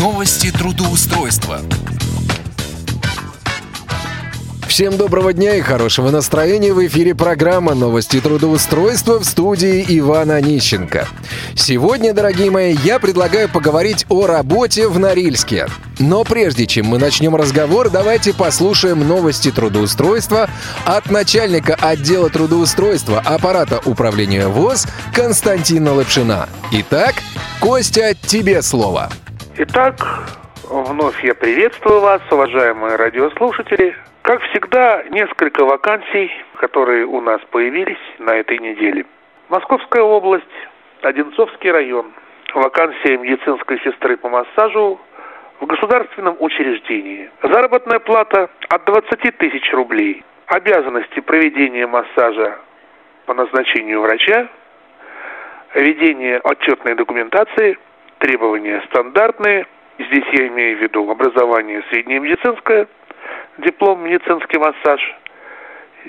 Новости трудоустройства. Всем доброго дня и хорошего настроения. В эфире программа «Новости трудоустройства» в студии Ивана Онищенко. Сегодня, дорогие мои, я предлагаю поговорить о работе в Норильске. Но прежде чем мы начнем разговор, давайте послушаем новости трудоустройства от начальника отдела трудоустройства аппарата управления ВОЗ Константина Лапшина. Итак, Костя, тебе слово. Итак, вновь я приветствую вас, уважаемые радиослушатели. Как всегда, несколько вакансий, которые у нас появились на этой неделе. Московская область, Одинцовский район. Вакансия медицинской сестры по массажу в государственном учреждении. Заработная плата от 20 тысяч рублей. Обязанности проведения массажа по назначению врача, ведение отчетной документации, требования стандартные. Здесь я имею в виду образование среднее медицинское – диплом медицинский массаж,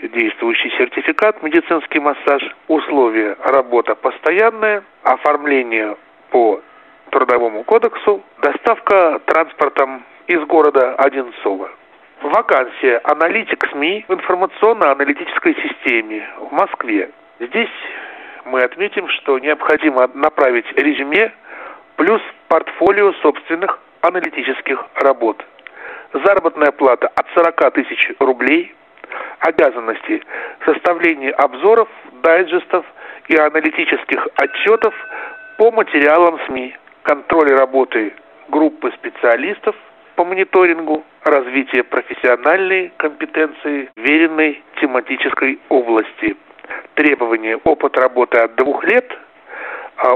действующий сертификат медицинский массаж, условия работа постоянная, оформление по трудовому кодексу, доставка транспортом из города Одинцово. Вакансия аналитик СМИ в информационно-аналитической системе в Москве. Здесь мы отметим, что необходимо направить резюме плюс портфолио собственных аналитических работ – заработная плата от 40 тысяч рублей, обязанности составления обзоров, дайджестов и аналитических отчетов по материалам СМИ, контроль работы группы специалистов по мониторингу, развитие профессиональной компетенции веренной тематической области. Требования опыт работы от двух лет,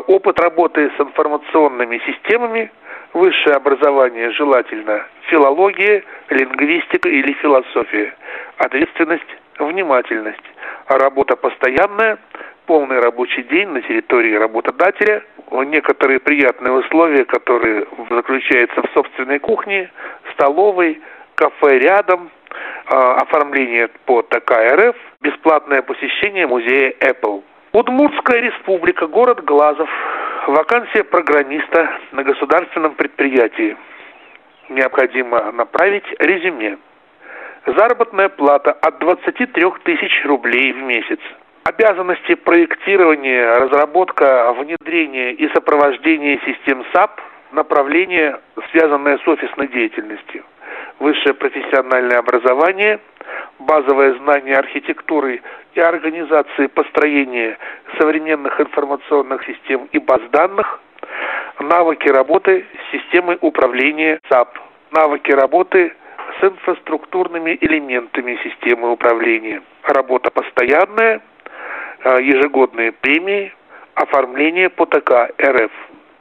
опыт работы с информационными системами – Высшее образование желательно филология, лингвистика или философия. Ответственность, внимательность. А работа постоянная, полный рабочий день на территории работодателя, некоторые приятные условия, которые заключаются в собственной кухне, столовой, кафе рядом, а, оформление по ТК РФ, бесплатное посещение музея Apple. Удмуртская республика, город Глазов, Вакансия программиста на государственном предприятии. Необходимо направить резюме. Заработная плата от 23 тысяч рублей в месяц. Обязанности проектирования, разработка, внедрения и сопровождения систем SAP, направление, связанное с офисной деятельностью. Высшее профессиональное образование, базовое знание архитектуры и организации построения современных информационных систем и баз данных, навыки работы с системой управления SAP, навыки работы с инфраструктурными элементами системы управления, работа постоянная, э, ежегодные премии, оформление по ТК РФ.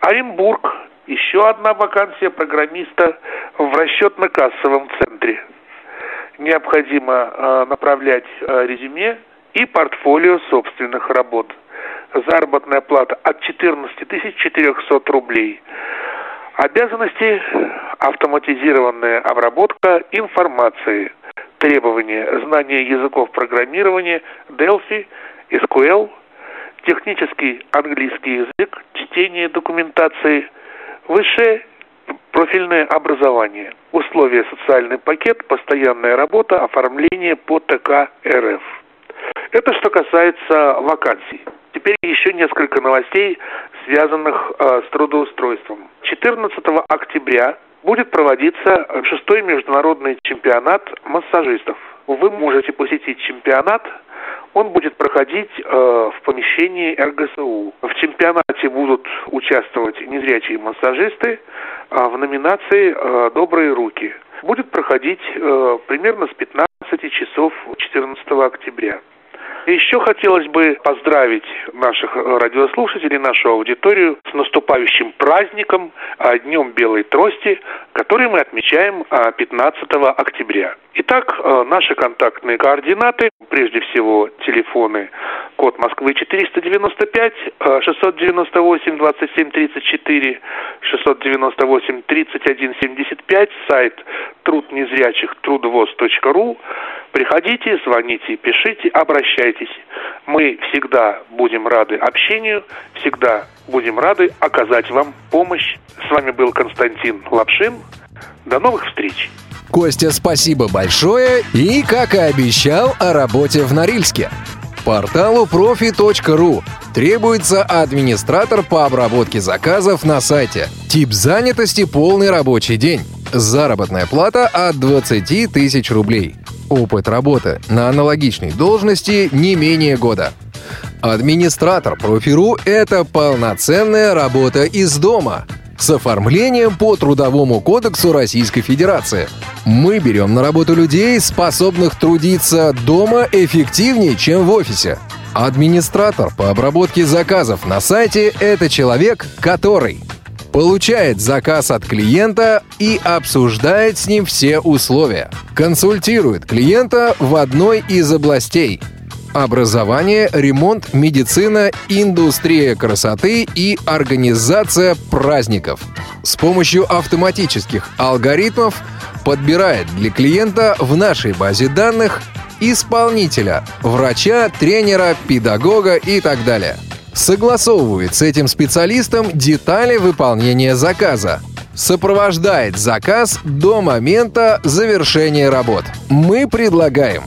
Оренбург. Еще одна вакансия программиста в расчетно-кассовом центре. Необходимо э, направлять э, резюме и портфолио собственных работ. Заработная плата от 14 400 рублей. Обязанности – автоматизированная обработка информации. Требования – знание языков программирования, Delphi, SQL, технический английский язык, чтение документации, высшее профильное образование, условия социальный пакет, постоянная работа, оформление по ТК РФ. Это что касается вакансий. Теперь еще несколько новостей, связанных э, с трудоустройством. 14 октября будет проводиться шестой международный чемпионат массажистов. Вы можете посетить чемпионат. Он будет проходить э, в помещении РГСУ. В чемпионате будут участвовать незрячие массажисты э, в номинации э, «Добрые руки». Будет проходить э, примерно с 15 часов 14 октября. Еще хотелось бы поздравить наших радиослушателей, нашу аудиторию с наступающим праздником а, Днем Белой Трости, который мы отмечаем 15 а, октября. Итак, а, наши контактные координаты, прежде всего телефоны, код Москвы 495, 698 27 34, 698 31 75, сайт труд незрячих трудовоз.ру. Приходите, звоните, пишите, обращайтесь. Мы всегда будем рады общению, всегда будем рады оказать вам помощь. С вами был Константин Лапшин. До новых встреч! Костя, спасибо большое и, как и обещал, о работе в Норильске. Порталу profi.ru требуется администратор по обработке заказов на сайте. Тип занятости – полный рабочий день. Заработная плата от 20 тысяч рублей. Опыт работы на аналогичной должности не менее года. Администратор профи.ру – это полноценная работа из дома с оформлением по Трудовому кодексу Российской Федерации. Мы берем на работу людей, способных трудиться дома эффективнее, чем в офисе. Администратор по обработке заказов на сайте – это человек, который получает заказ от клиента и обсуждает с ним все условия. Консультирует клиента в одной из областей образование, ремонт, медицина, индустрия красоты и организация праздников. С помощью автоматических алгоритмов подбирает для клиента в нашей базе данных исполнителя, врача, тренера, педагога и так далее. Согласовывает с этим специалистом детали выполнения заказа. Сопровождает заказ до момента завершения работ. Мы предлагаем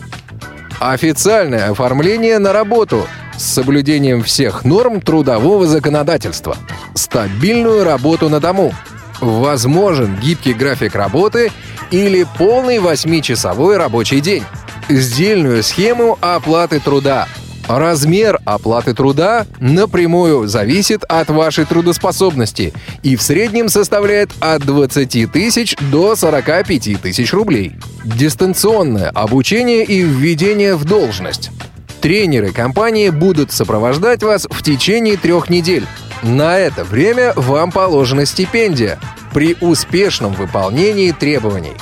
официальное оформление на работу с соблюдением всех норм трудового законодательства, стабильную работу на дому, возможен гибкий график работы или полный 8-часовой рабочий день, сдельную схему оплаты труда. Размер оплаты труда напрямую зависит от вашей трудоспособности и в среднем составляет от 20 тысяч до 45 тысяч рублей. Дистанционное обучение и введение в должность. Тренеры компании будут сопровождать вас в течение трех недель. На это время вам положена стипендия при успешном выполнении требований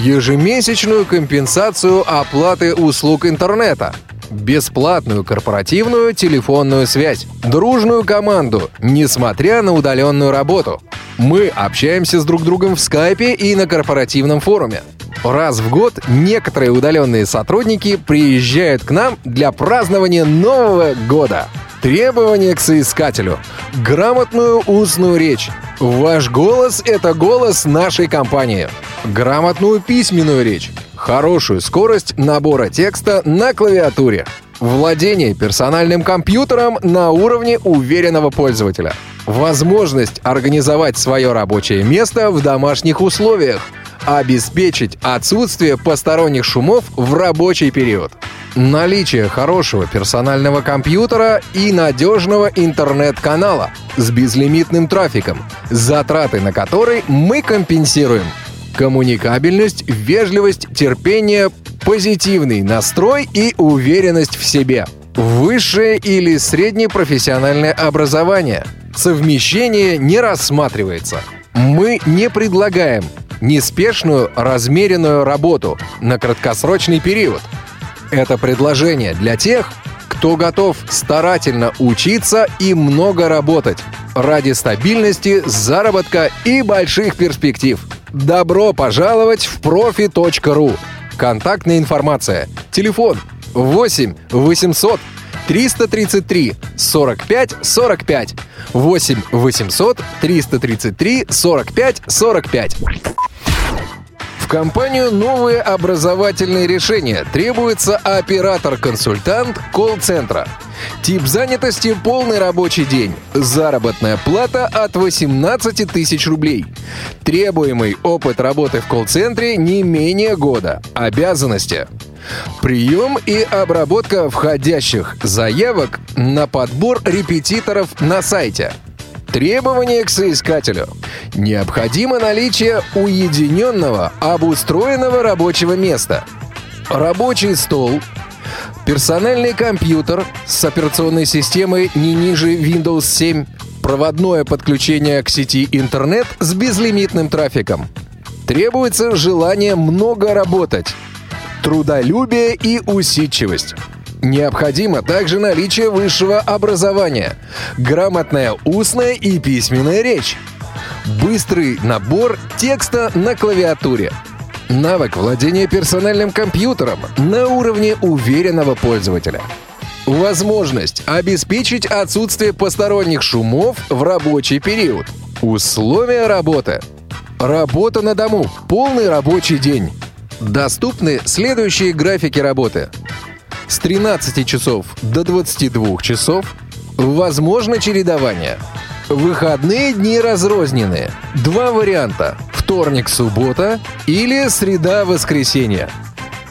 ежемесячную компенсацию оплаты услуг интернета, бесплатную корпоративную телефонную связь, дружную команду, несмотря на удаленную работу. Мы общаемся с друг другом в скайпе и на корпоративном форуме. Раз в год некоторые удаленные сотрудники приезжают к нам для празднования Нового года. Требования к соискателю. Грамотную устную речь. Ваш голос — это голос нашей компании грамотную письменную речь, хорошую скорость набора текста на клавиатуре, владение персональным компьютером на уровне уверенного пользователя, возможность организовать свое рабочее место в домашних условиях, обеспечить отсутствие посторонних шумов в рабочий период, наличие хорошего персонального компьютера и надежного интернет-канала с безлимитным трафиком, затраты на который мы компенсируем – коммуникабельность, вежливость, терпение, позитивный настрой и уверенность в себе. Высшее или среднее профессиональное образование. Совмещение не рассматривается. Мы не предлагаем неспешную, размеренную работу на краткосрочный период. Это предложение для тех, кто готов старательно учиться и много работать ради стабильности, заработка и больших перспектив. Добро пожаловать в профи.ру. Контактная информация. Телефон 8 800 333 45 45 8 800 333 45 45 компанию новые образовательные решения. Требуется оператор-консультант колл-центра. Тип занятости – полный рабочий день. Заработная плата от 18 тысяч рублей. Требуемый опыт работы в колл-центре не менее года. Обязанности. Прием и обработка входящих заявок на подбор репетиторов на сайте – Требования к соискателю. Необходимо наличие уединенного, обустроенного рабочего места. Рабочий стол, персональный компьютер с операционной системой не ниже Windows 7, проводное подключение к сети интернет с безлимитным трафиком. Требуется желание много работать, трудолюбие и усидчивость. Необходимо также наличие высшего образования, грамотная устная и письменная речь, быстрый набор текста на клавиатуре, Навык владения персональным компьютером на уровне уверенного пользователя. Возможность обеспечить отсутствие посторонних шумов в рабочий период. Условия работы. Работа на дому. Полный рабочий день. Доступны следующие графики работы. С 13 часов до 22 часов. Возможно чередование. Выходные дни разрознены. Два варианта. Вторник-суббота или среда-воскресенье.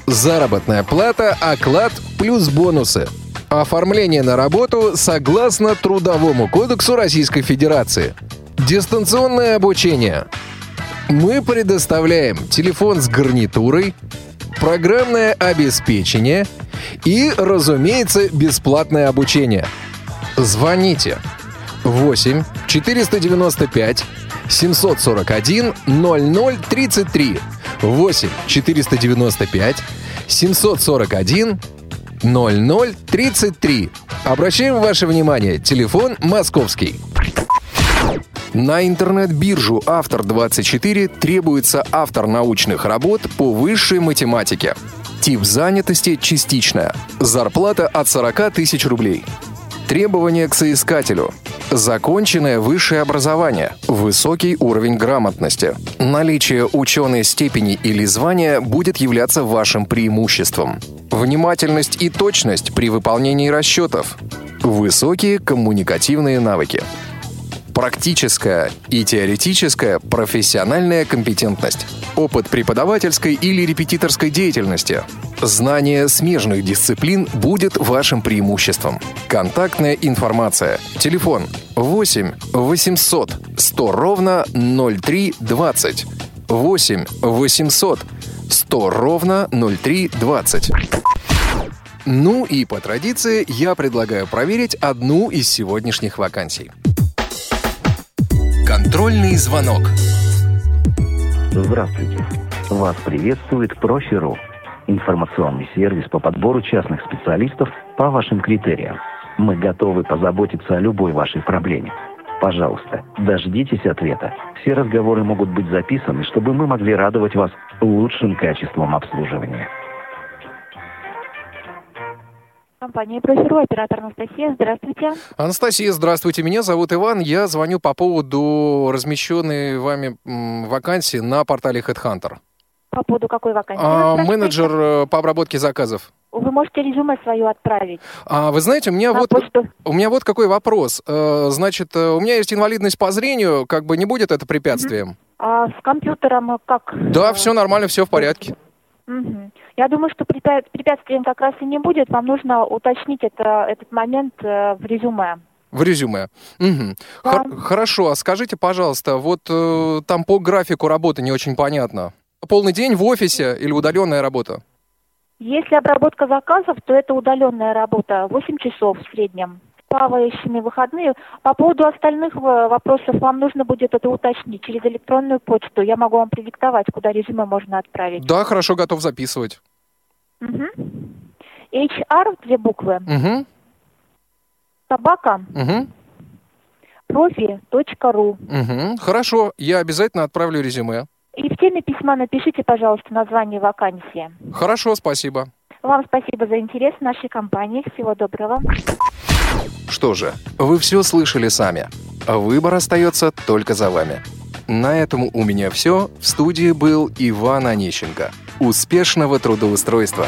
Заработная плата, оклад плюс бонусы. Оформление на работу согласно Трудовому кодексу Российской Федерации. Дистанционное обучение. Мы предоставляем телефон с гарнитурой, программное обеспечение и, разумеется, бесплатное обучение. Звоните 8 495 741 0033 8 495 741 0033. Обращаем ваше внимание, телефон московский. На интернет-биржу «Автор-24» требуется автор научных работ по высшей математике. Тип занятости – частичная. Зарплата от 40 тысяч рублей. Требования к соискателю. Законченное высшее образование, высокий уровень грамотности. Наличие ученой степени или звания будет являться вашим преимуществом. Внимательность и точность при выполнении расчетов. Высокие коммуникативные навыки практическая и теоретическая профессиональная компетентность, опыт преподавательской или репетиторской деятельности, знание смежных дисциплин будет вашим преимуществом. Контактная информация. Телефон 8 800 100 ровно 0320. 8 800 100 ровно 0320. Ну и по традиции я предлагаю проверить одну из сегодняшних вакансий. Контрольный звонок. Здравствуйте. Вас приветствует Профи.ру. Информационный сервис по подбору частных специалистов по вашим критериям. Мы готовы позаботиться о любой вашей проблеме. Пожалуйста, дождитесь ответа. Все разговоры могут быть записаны, чтобы мы могли радовать вас лучшим качеством обслуживания. Компания «Профиру», оператор Анастасия. Здравствуйте. Анастасия, здравствуйте. Меня зовут Иван. Я звоню по поводу размещенной вами вакансии на портале HeadHunter. По поводу какой вакансии? А, менеджер э, по обработке заказов. Вы можете резюме свое отправить А, вы знаете, у меня на вот почту. у меня вот какой вопрос. Э, Значит, э, у меня есть инвалидность по зрению, как бы не будет это препятствием? А с компьютером как? Да, все нормально, все в порядке. Мгм. Я думаю, что препя- препятствием как раз и не будет. Вам нужно уточнить это, этот момент э, в резюме. В резюме. Мгм. Да. Хор- хорошо, а скажите, пожалуйста, вот э, там по графику работы не очень понятно. Полный день в офисе или удаленная работа? Если обработка заказов, то это удаленная работа, 8 часов в среднем. Плавающими выходные. По поводу остальных э, вопросов вам нужно будет это уточнить через электронную почту. Я могу вам продиктовать, куда резюме можно отправить. Да, хорошо, готов записывать. Мгм. HR, две буквы, Угу, собака, угу, профи.ру. угу. Хорошо, я обязательно отправлю резюме. И в теме письма напишите, пожалуйста, название вакансии. Хорошо, спасибо. Вам спасибо за интерес нашей компании. Всего доброго. Что же, вы все слышали сами. Выбор остается только за вами. На этом у меня все. В студии был Иван Онищенко. Успешного трудоустройства!